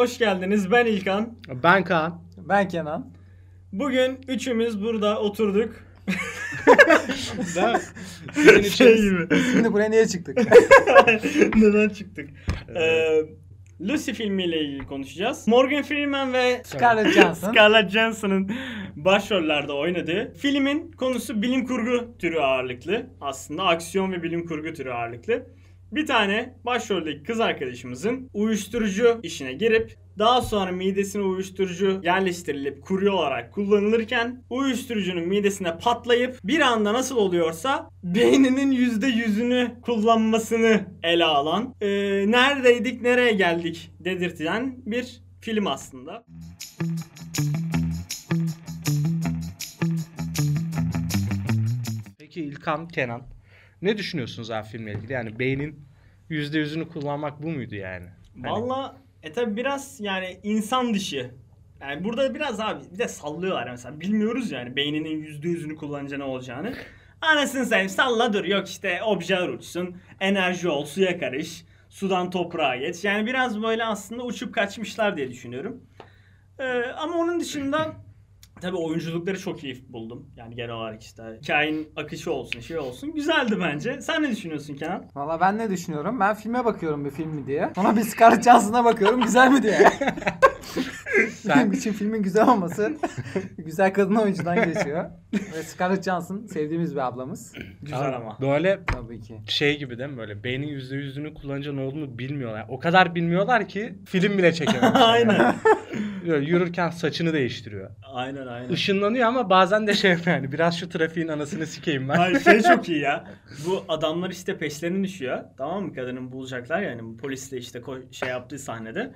Hoş geldiniz. Ben İlkan. Ben Kaan. Ben Kenan. Bugün üçümüz burada oturduk. Ben sizin için Şey gibi. Şimdi buraya niye çıktık? Neden çıktık? Ee, Lucy filmiyle ilgili konuşacağız. Morgan Freeman ve Scarlett Johansson. Scarlett Johansson'ın başrollerde oynadığı filmin konusu bilim kurgu türü ağırlıklı. Aslında aksiyon ve bilim kurgu türü ağırlıklı. Bir tane başroldeki kız arkadaşımızın uyuşturucu işine girip daha sonra midesine uyuşturucu yerleştirilip kurye olarak kullanılırken uyuşturucunun midesine patlayıp bir anda nasıl oluyorsa beyninin %100'ünü kullanmasını ele alan e, neredeydik nereye geldik dedirtilen bir film aslında. Peki İlkan, Kenan. Ne düşünüyorsunuz abi filmle ilgili? Yani beynin %100'ünü kullanmak bu muydu yani? Hani- Valla e tabi biraz yani insan dışı. Yani burada biraz abi bir de sallıyorlar mesela. Bilmiyoruz yani beyninin %100'ünü kullanınca ne olacağını. Anasını satayım salla dur yok işte objeler uçsun, enerji ol, suya karış, sudan toprağa geç. Yani biraz böyle aslında uçup kaçmışlar diye düşünüyorum. Ee, ama onun dışında tabi oyunculukları çok iyi buldum. Yani genel olarak işte hikayenin akışı olsun şey olsun. Güzeldi bence. Sen ne düşünüyorsun Kenan? Valla ben ne düşünüyorum? Ben filme bakıyorum bir film mi diye. Sonra bir Scarlett Johansson'a bakıyorum güzel mi diye. Benim için filmin güzel olması güzel kadın oyuncudan geçiyor. Ve Scarlett Johansson sevdiğimiz bir ablamız. Güzel Abi, ama. Böyle Tabii ki. şey gibi değil mi böyle beynin %100'ünü kullanınca ne olduğunu bilmiyorlar. O kadar bilmiyorlar ki film bile çekememişler. Aynen. Yani. Böyle yürürken saçını değiştiriyor. Aynen aynen. Işınlanıyor ama bazen de şey yani biraz şu trafiğin anasını sikeyim ben. Hayır şey çok iyi ya. Bu adamlar işte peşlerine düşüyor. Tamam mı? Kadının bulacaklar yani. Bu polis de işte ko- şey yaptığı sahnede.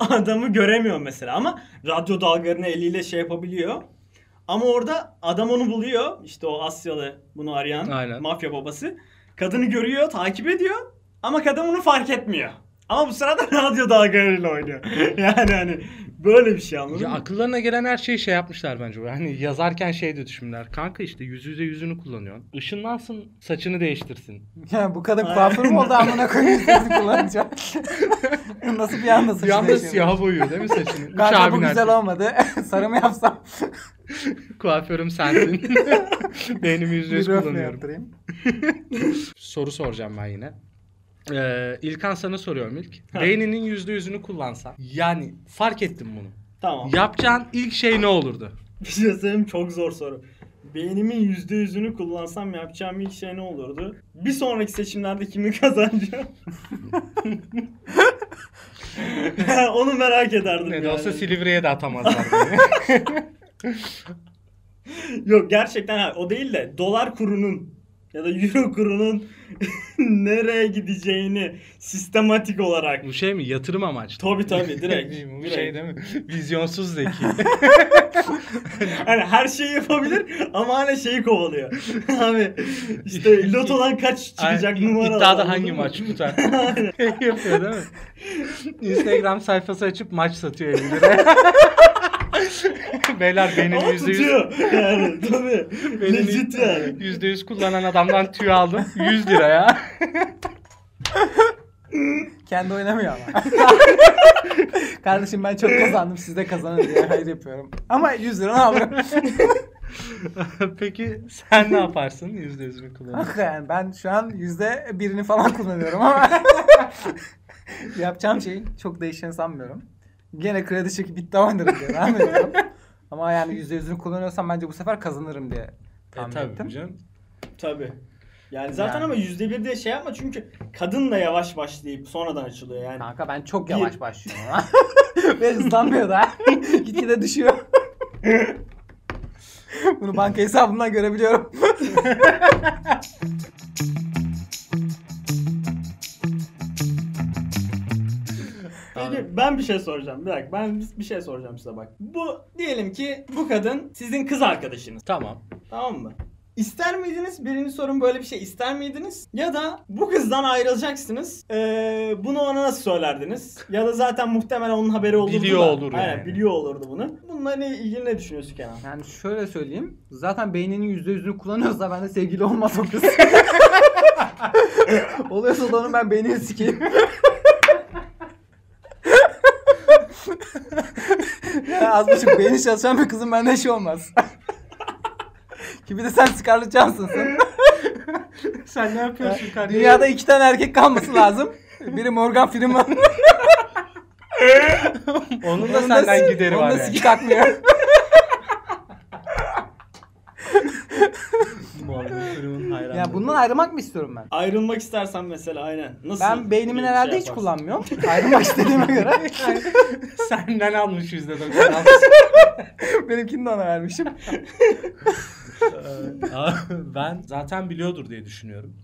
Adamı göremiyor mesela ama radyo dalgalarını eliyle şey yapabiliyor. Ama orada adam onu buluyor. İşte o Asyalı bunu arayan Aynen. mafya babası. Kadını görüyor, takip ediyor. Ama kadın bunu fark etmiyor. Ama bu sırada radyo dalgalarıyla oynuyor. yani hani böyle bir şey anladın Ya mı? akıllarına gelen her şeyi şey yapmışlar bence. Hani yazarken şey de düşünürler. Kanka işte yüz yüze yüzünü kullanıyorsun. Işınlansın saçını değiştirsin. Ya bu kadın Aynen. kuaför mü oldu amına koyayım sesi kullanacağım. Nasıl bir anda saçı Bir anda siyah boyuyor değil mi saçını? Kanka bu güzel olmadı. Sarı mı yapsam? Kuaförüm sensin. Beynimi yüzde yüz kullanıyorum. Soru soracağım ben yine. Ee, İlkan sana soruyorum ilk. Beyninin yüzde yüzünü kullansan. Yani fark ettim bunu. Tamam. Yapacağın ilk şey ne olurdu? Bir şey söyleyeyim çok zor soru. Beynimin yüzde yüzünü kullansam yapacağım ilk şey ne olurdu? Bir sonraki seçimlerde kimi kazanacağım? Onu merak ederdim Ne de yani. olsa Silivri'ye de atamazlar beni. Yok gerçekten ha, o değil de dolar kurunun ya da euro kurunun nereye gideceğini sistematik olarak. Bu şey mi? Yatırım amaçlı. Tabii tabii direkt. Bu direkt. şey değil mi? Vizyonsuz zeki. Hani her şeyi yapabilir ama hala şeyi kovalıyor. Abi işte lotodan kaç çıkacak Ay, numara. İddiada hangi maç tutar? Yapıyor değil mi? Instagram sayfası açıp maç satıyor 50 liraya. Beyler benim Ama yüzde yüz. Yani tabii. Legit yani. yüzde yüz kullanan adamdan tüy aldım. 100 lira ya. Kendi oynamıyor ama. Kardeşim ben çok kazandım siz de kazanın diye hayır yapıyorum. Ama 100 lira alıyorum. Peki sen ne yaparsın yüzde yüzünü kullanıp? Kanka yani ben şu an yüzde birini falan kullanıyorum ama yapacağım şeyin çok değişeceğini sanmıyorum. Gene kredi çekip iddia oynarım diye devam ediyorum. Ama yani yüzde yüzünü kullanıyorsam bence bu sefer kazanırım diye E, tahmin tabii ettim. canım. Tabii. Yani zaten Yani. ama yüzde bir de şey yapma çünkü kadın da yavaş başlayıp sonradan açılıyor yani. Kanka ben çok Bir- yavaş başlıyorum ha. Ve hızlanmıyor da. Gitgide düşüyor. Bunu banka hesabımdan görebiliyorum. Peki ben bir şey soracağım. Bir dakika ben bir şey soracağım size bak. Bu diyelim ki bu kadın sizin kız arkadaşınız. Tamam. Tamam mı? İster miydiniz? Birinci sorun böyle bir şey ister miydiniz? Ya da bu kızdan ayrılacaksınız. Ee, bunu ona nasıl söylerdiniz? Ya da zaten muhtemelen onun haberi olurdu Biliyor da. olur Aynen yani. biliyor olurdu bunu. Bununla ne ilgili ne düşünüyorsun Kenan? Yani şöyle söyleyeyim. Zaten beyninin yüzde yüzünü kullanıyorsa ben de sevgili olmaz o kız. Oluyorsa da onun ben beynini sikeyim. Az buçuk beyni çalışan bir kızın bende şey olmaz. Ki bir de sen Scarlett Johansson'sın. Sen ne yapıyorsun kardeşim? Dünyada iki tane erkek kalması lazım. Biri Morgan Freeman. Onun da senden gideri Onun var da yani. siki kalkmıyor. ya bundan ayrılmak mı istiyorum ben? Ayrılmak istersen mesela aynen. Nasıl? Ben beynimi bir herhalde şey hiç yaparsın? kullanmıyorum. Ayrılmak istediğime göre. Senden almış yüzde Benimkini de ona vermişim. ben zaten biliyordur diye düşünüyorum.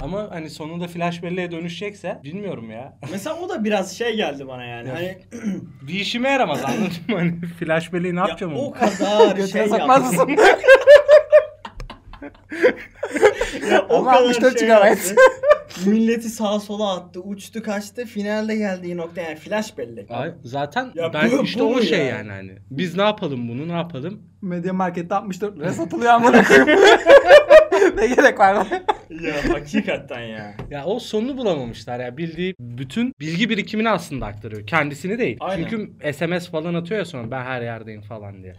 Ama hani sonunda flash belleğe dönüşecekse bilmiyorum ya. mesela o da biraz şey geldi bana yani. Hani Bir işime yaramaz anladın mı? Hani flash belleği ne yapacağım ya, o kadar Götüne şey yaptı. mısın? O Ama kadar 64 şey GB. Milleti sağa sola attı. Uçtu kaçtı. Finalde geldiği nokta yani flash bellek. Ay, zaten Ya ben bu- işte bu o mu şey ya? yani hani. Biz ne yapalım bunu ne yapalım? Media Market'te 64 lira satılıyor amına koyayım. ne gerek var lan? ya hakikaten ya. Ya o sonunu bulamamışlar ya. Bildiği bütün bilgi birikimini aslında aktarıyor. Kendisini değil. Aynen. Çünkü SMS falan atıyor ya sonra ben her yerdeyim falan diye.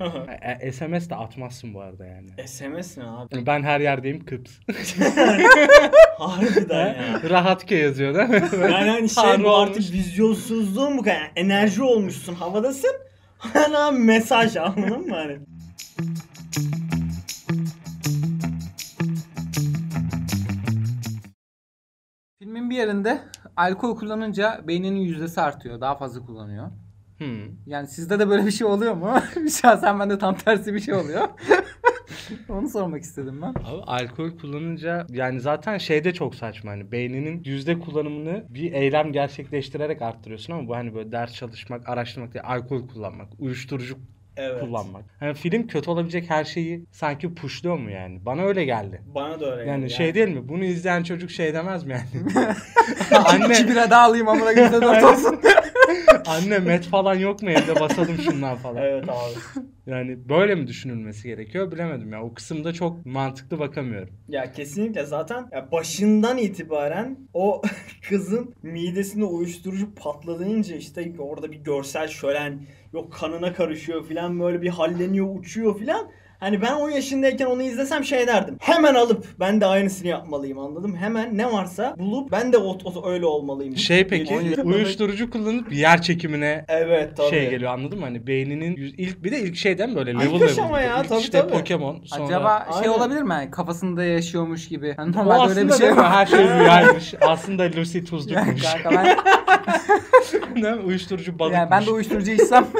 E, SMS de atmazsın bu arada yani. SMS ne abi? Ben her yerdeyim kıps. Harbiden ya. Rahatke yazıyor değil mi? Yani hani şey bu artık vizyonsuzluğun bu kadar. Yani enerji olmuşsun havadasın. Hala mesaj anladın mı hani? Bir yerinde alkol kullanınca beyninin yüzdesi artıyor. Daha fazla kullanıyor. Hmm. Yani sizde de böyle bir şey oluyor mu? Şahsen bende tam tersi bir şey oluyor. Onu sormak istedim ben. Abi alkol kullanınca yani zaten şeyde çok saçma hani beyninin yüzde kullanımını bir eylem gerçekleştirerek arttırıyorsun ama bu hani böyle ders çalışmak, araştırmak değil, alkol kullanmak, uyuşturucu Evet. kullanmak. Hani film kötü olabilecek her şeyi sanki pushluyor mu yani? Bana öyle geldi. Bana da öyle Yani, geldi şey değil mi? Bunu izleyen çocuk şey demez mi yani? anne, İki bira daha alayım amına koyayım da dört olsun. anne met falan yok mu evde basalım şundan falan. Evet abi. Yani böyle mi düşünülmesi gerekiyor bilemedim ya. O kısımda çok mantıklı bakamıyorum. Ya kesinlikle zaten ya başından itibaren o kızın midesinde uyuşturucu patladığınca işte orada bir görsel şölen yok kanına karışıyor filan böyle bir halleniyor uçuyor filan. Hani ben o yaşındayken onu izlesem şey derdim. Hemen alıp ben de aynısını yapmalıyım anladım. Hemen ne varsa bulup ben de o, o- öyle olmalıyım. Şey peki uyuşturucu kullanıp yer çekimine Evet tabii. şey geliyor anladın mı? Hani beyninin yüz- ilk bir de ilk şeyden böyle level level. aşama ya, İlk tabii, işte tabii. Pokemon sonra Acaba şey Aynen. olabilir mi? Yani kafasında yaşıyormuş gibi. Hani normalde öyle bir şey var. Her şey rüyaymış. aslında Lucy tuzlukmuş. Kanka ben, Mi? Uyuşturucu balıkmış. yani ben de uyuşturucu içsem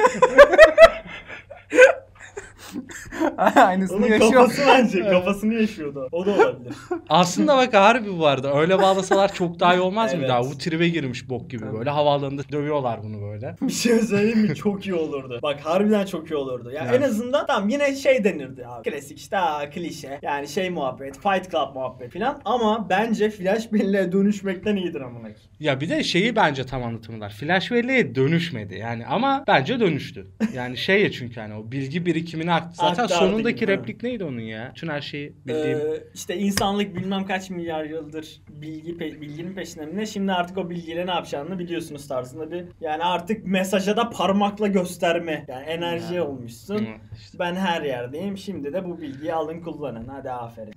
Aynısını Onun yaşıyor. kafası bence kafasını yaşıyordu. O da olabilir. Aslında bak harbi bu vardı. Öyle bağlasalar çok daha iyi olmaz mı? Evet. Daha bu tribe girmiş bok gibi böyle. Havaalanında dövüyorlar bunu böyle. Bir şey söyleyeyim mi? Çok iyi olurdu. Bak harbiden çok iyi olurdu. Ya Yani. en azından tamam yine şey denirdi abi. Klasik işte aa, klişe. Yani şey muhabbet, Fight Club muhabbet filan. Ama bence Flash belleğe dönüşmekten iyidir amına. koyayım. Ya bir de şeyi bence tam anlatımlar. Flash belleğe dönüşmedi yani ama bence dönüştü. Yani şey ya çünkü hani o bilgi birikimini aktı. Zaten Aktardı sonundaki gibi, replik neydi onun ya? Bütün her şeyi bildiğim. Ee, işte insanlık bilmem kaç milyar yıldır bilgi pe- bilginin peşinde mi ne? Şimdi artık o bilgiyle ne yapacağını biliyorsunuz tarzında bir yani artık mesaja da parmakla gösterme. Yani enerji Yani. olmuşsun. Hı, işte. Ben her yerdeyim. Şimdi de bu bilgiyi alın kullanın. Hadi aferin.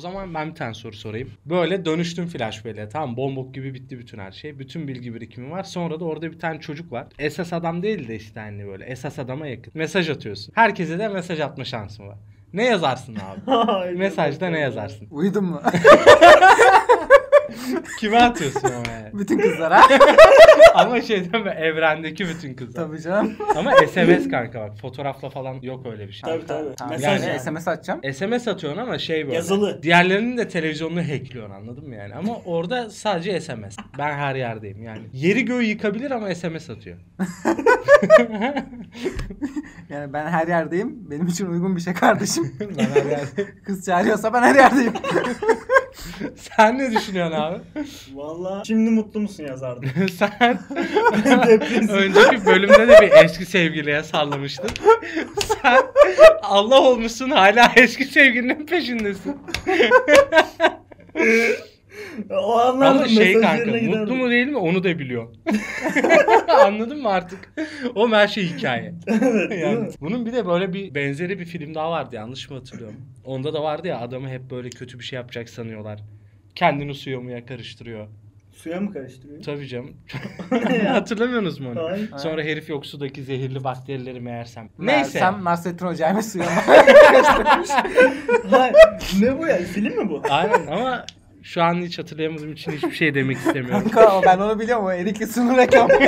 O zaman ben bir tane soru sorayım. Böyle dönüştüm flash belleğe. Tamam bombok gibi bitti bütün her şey. Bütün bilgi birikimi var. Sonra da orada bir tane çocuk var. Esas adam değil de işte hani böyle esas adama yakın. Mesaj atıyorsun. Herkese de mesaj atma şansın var. Ne yazarsın abi? Mesajda ne yazarsın? Uyudun mu? Kime atıyorsun ama yani? Bütün kızlara. ama şey değil mi? Evrendeki bütün kızlar. Tabii canım. Ama SMS kanka bak. Fotoğrafla falan yok öyle bir şey. Tabii tabii. Tamam, Mesaj yani yani. SMS atacağım. SMS atıyorsun ama şey böyle. Yazılı. Diğerlerinin de televizyonunu hackliyorsun anladın mı yani? Ama orada sadece SMS. Ben her yerdeyim yani. Yeri göğü yıkabilir ama SMS atıyor. Yani ben her yerdeyim. Benim için uygun bir şey kardeşim. ben her yerdeyim. Kız çağırıyorsa ben her yerdeyim. Sen ne düşünüyorsun abi? Valla şimdi mutlu musun yazardım. Sen önceki bölümde de bir eski sevgiliye sallamıştın. Sen Allah olmuşsun hala eski sevgilinin peşindesin. O anlamda Ama şey kanka mutlu mu değil mi onu da biliyor. Anladın mı artık? O her şey hikaye. Evet. yani bunun bir de böyle bir benzeri bir film daha vardı yanlış mı hatırlıyorum? Onda da vardı ya adamı hep böyle kötü bir şey yapacak sanıyorlar. Kendini suya muya karıştırıyor. Suya mı karıştırıyor? Tabii canım. Hatırlamıyorsunuz mu onu? Hayır. Sonra herif yok sudaki zehirli bakterileri meğersem. Neyse. Sen Nasrettin Hoca'yı mı suya mı? Hayır. ne bu ya? Film mi bu? Aynen ama şu an hiç hatırlayamadığım için hiçbir şey demek istemiyorum. Kanka ben onu biliyorum o Erikli Sunu reklamı.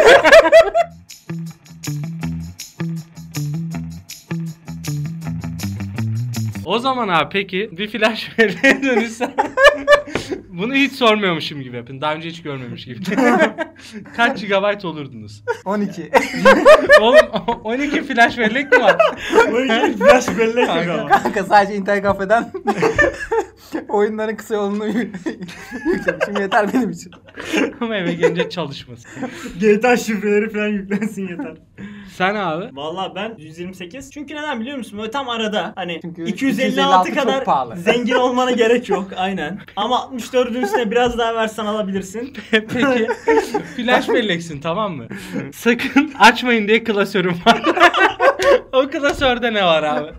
O zaman abi peki bir flash belleğe dönüşsen bunu hiç sormuyormuşum gibi yapın. Daha önce hiç görmemiş gibi. Kaç GB olurdunuz? 12. Oğlum 12 flash bellek mi var? Bu iki flash bellek yok Kanka. ama. Kanka sadece internet kafeden oyunların kısa yolunu yü- yüklemişim yeter benim için. Ama eve gelince çalışmasın. GTA şifreleri falan yüklensin yeter. Sen abi? Valla ben 128. Çünkü neden biliyor musun? Böyle tam arada. Hani Çünkü 256, 256 çok kadar pahalı. zengin olmana gerek yok. Aynen. Ama 64'ün üstüne biraz daha versen alabilirsin. Peki flash belleksin tamam mı? Sakın açmayın diye klasörüm var. o klasörde ne var abi?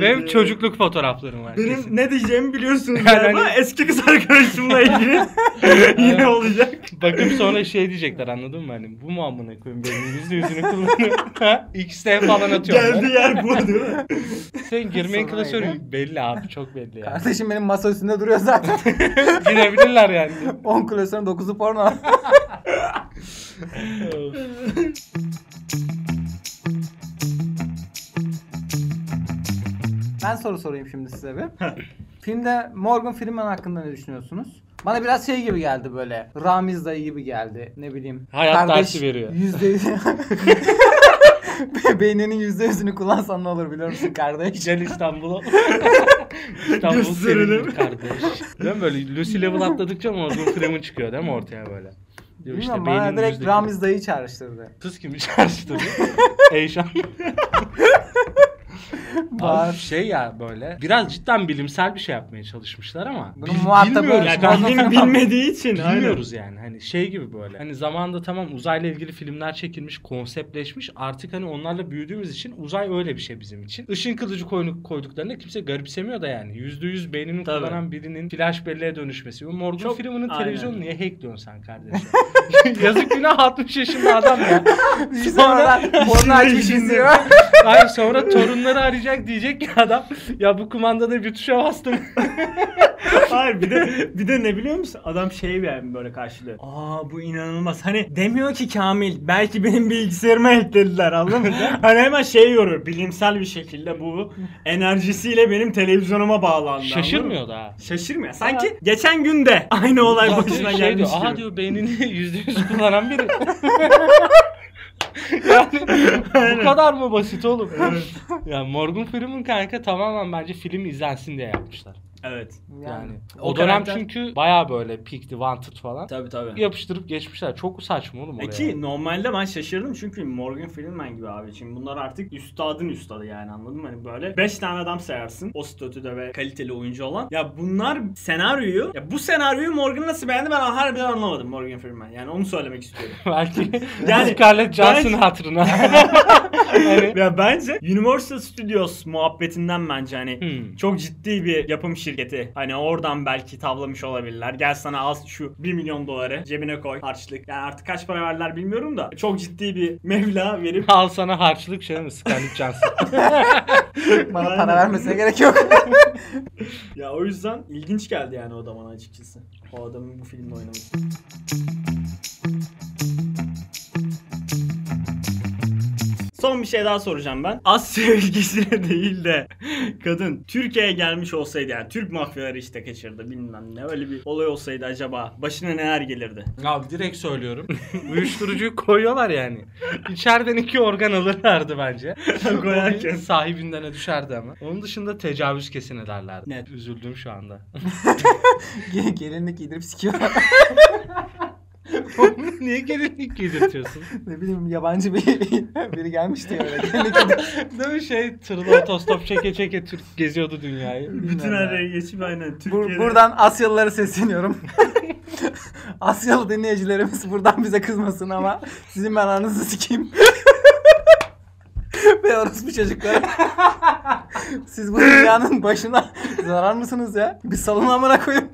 Benim çocukluk fotoğraflarım var. Benim kesin. ne diyeceğimi biliyorsunuz Yani galiba. hani- Eski kız arkadaşımla ilgili yine olacak. Bakıp sonra şey diyecekler anladın mı? Hani bu mu amına koyayım benim yüzde yüzünü kullanıyor. Ha? X'te falan atıyorum. Geldiği yer bu değil mi? Sen girmeyin klasörü belli abi çok belli yani. Kardeşim benim masa üstünde duruyor zaten. Girebilirler yani. 10 klasörün 9'u porno. Ben soru sorayım şimdi size bir. Filmde Morgan Freeman hakkında ne düşünüyorsunuz? Bana biraz şey gibi geldi böyle. Ramiz dayı gibi geldi. Ne bileyim. Hayat dersi veriyor. Yüzde Beyninin yüzde yüzünü kullansan ne olur biliyor musun kardeş? Gel İstanbul'a. İstanbul Gösterelim. senin kardeş. Değil mi böyle Lucy level atladıkça Morgan Freeman çıkıyor değil mi ortaya böyle? Diyor Bilmiyorum bana beynin direkt yüzde- Ramiz dayı çağrıştırdı. Kız kimi çağrıştırdı? Eyşan. Var. şey ya böyle biraz cidden bilimsel bir şey yapmaya çalışmışlar ama Bunun muhatabı- bilmiyoruz. Yani bilim Freeman. bilmediği için. Bilmiyoruz yani hani şey gibi böyle. Hani zamanında tamam uzayla ilgili filmler çekilmiş, konseptleşmiş. Artık hani onlarla büyüdüğümüz için uzay öyle bir şey bizim için. Işın kılıcı koyduk, koyduklarında kimse garipsemiyor da yani. %100 beynini Tabii. kullanan birinin flash belleğe dönüşmesi. Bu Morgan Çok- Freeman'ın aynen. televizyonu niye hackliyorsun sen kardeşim? Yazık günah 60 yaşında adam ya. Sonra onu açmış izliyor. Hayır sonra torunları arayacak diyecek ki adam ya bu kumandada bir tuşa bastım. Hayır bir de bir de ne biliyor musun? Adam şey yani böyle karşılıyor. Aa bu inanılmaz. Hani demiyor ki Kamil belki benim bilgisayarıma eklediler anladın mı? hani hemen şey yoruyor. Bilimsel bir şekilde bu enerjisiyle benim televizyonuma bağlandı. Şaşırmıyor da. Şaşırmıyor. Sanki geçen gün de aynı olay Zaten başına şey gelmiş diyor, gibi. Aha diyor beynini %100 kullanan biri. yani bu kadar mı basit oğlum? ya Morgan Freeman kanka tamamen bence film izlensin diye yapmışlar. Evet. Yani, o o, dönem karakter- çünkü baya böyle peak'ti, wanted falan. Tabii tabii. Yapıştırıp geçmişler. Çok saçma oğlum oraya. E ki normalde ben şaşırdım çünkü Morgan Freeman gibi abi. Şimdi bunlar artık üstadın üstadı yani anladın mı? Hani böyle 5 tane adam sayarsın o statüde ve kaliteli oyuncu olan. Ya bunlar senaryoyu, ya bu senaryoyu Morgan nasıl beğendi ben harbiden anlamadım Morgan Freeman. Yani onu söylemek istiyorum. Belki Yani- Scarlett Johansson Belki- hatırına. hani, ya bence Universal Studios muhabbetinden bence hani Hmm. çok ciddi bir yapım şirketi. Hani oradan belki tavlamış olabilirler. Gel sana al şu 1 milyon doları cebine koy harçlık. Yani artık kaç para verdiler bilmiyorum da çok ciddi bir meblağ verip Al sana harçlık şey mi Scarlett Johansson? Bana para vermesine gerek yok. Ya o yüzden ilginç geldi yani o da bana açıkçası. O adamın bu filmde oynaması. Son bir şey daha soracağım ben. Asya ülkesine değil de kadın Türkiye'ye gelmiş olsaydı yani Türk mafyaları işte kaçırdı bilmem ne öyle bir olay olsaydı acaba başına neler gelirdi? Abi direkt söylüyorum. Uyuşturucuyu koyuyorlar yani. İçeriden iki organ alırlardı bence. Koyarken. Sahibinden de düşerdi ama. Onun dışında tecavüz kesin ederlerdi. Net. Üzüldüm şu anda. Ge- Gelinlik giydirip sikiyorlar. Niye gelinlik giydirtiyorsun? Ne bileyim yabancı bir biri gelmişti öyle. Değil mi şey tırla otostop çeke çeke Türk geziyordu dünyayı. Bütün her yere geçip aynen Bur- Türkiye'de. buradan Asyalılara sesleniyorum. Asyalı dinleyicilerimiz buradan bize kızmasın ama sizin ben anınızı sikeyim. Ve orospu çocuklar. Siz bu dünyanın başına zarar mısınız ya? Bir salın amına koyun.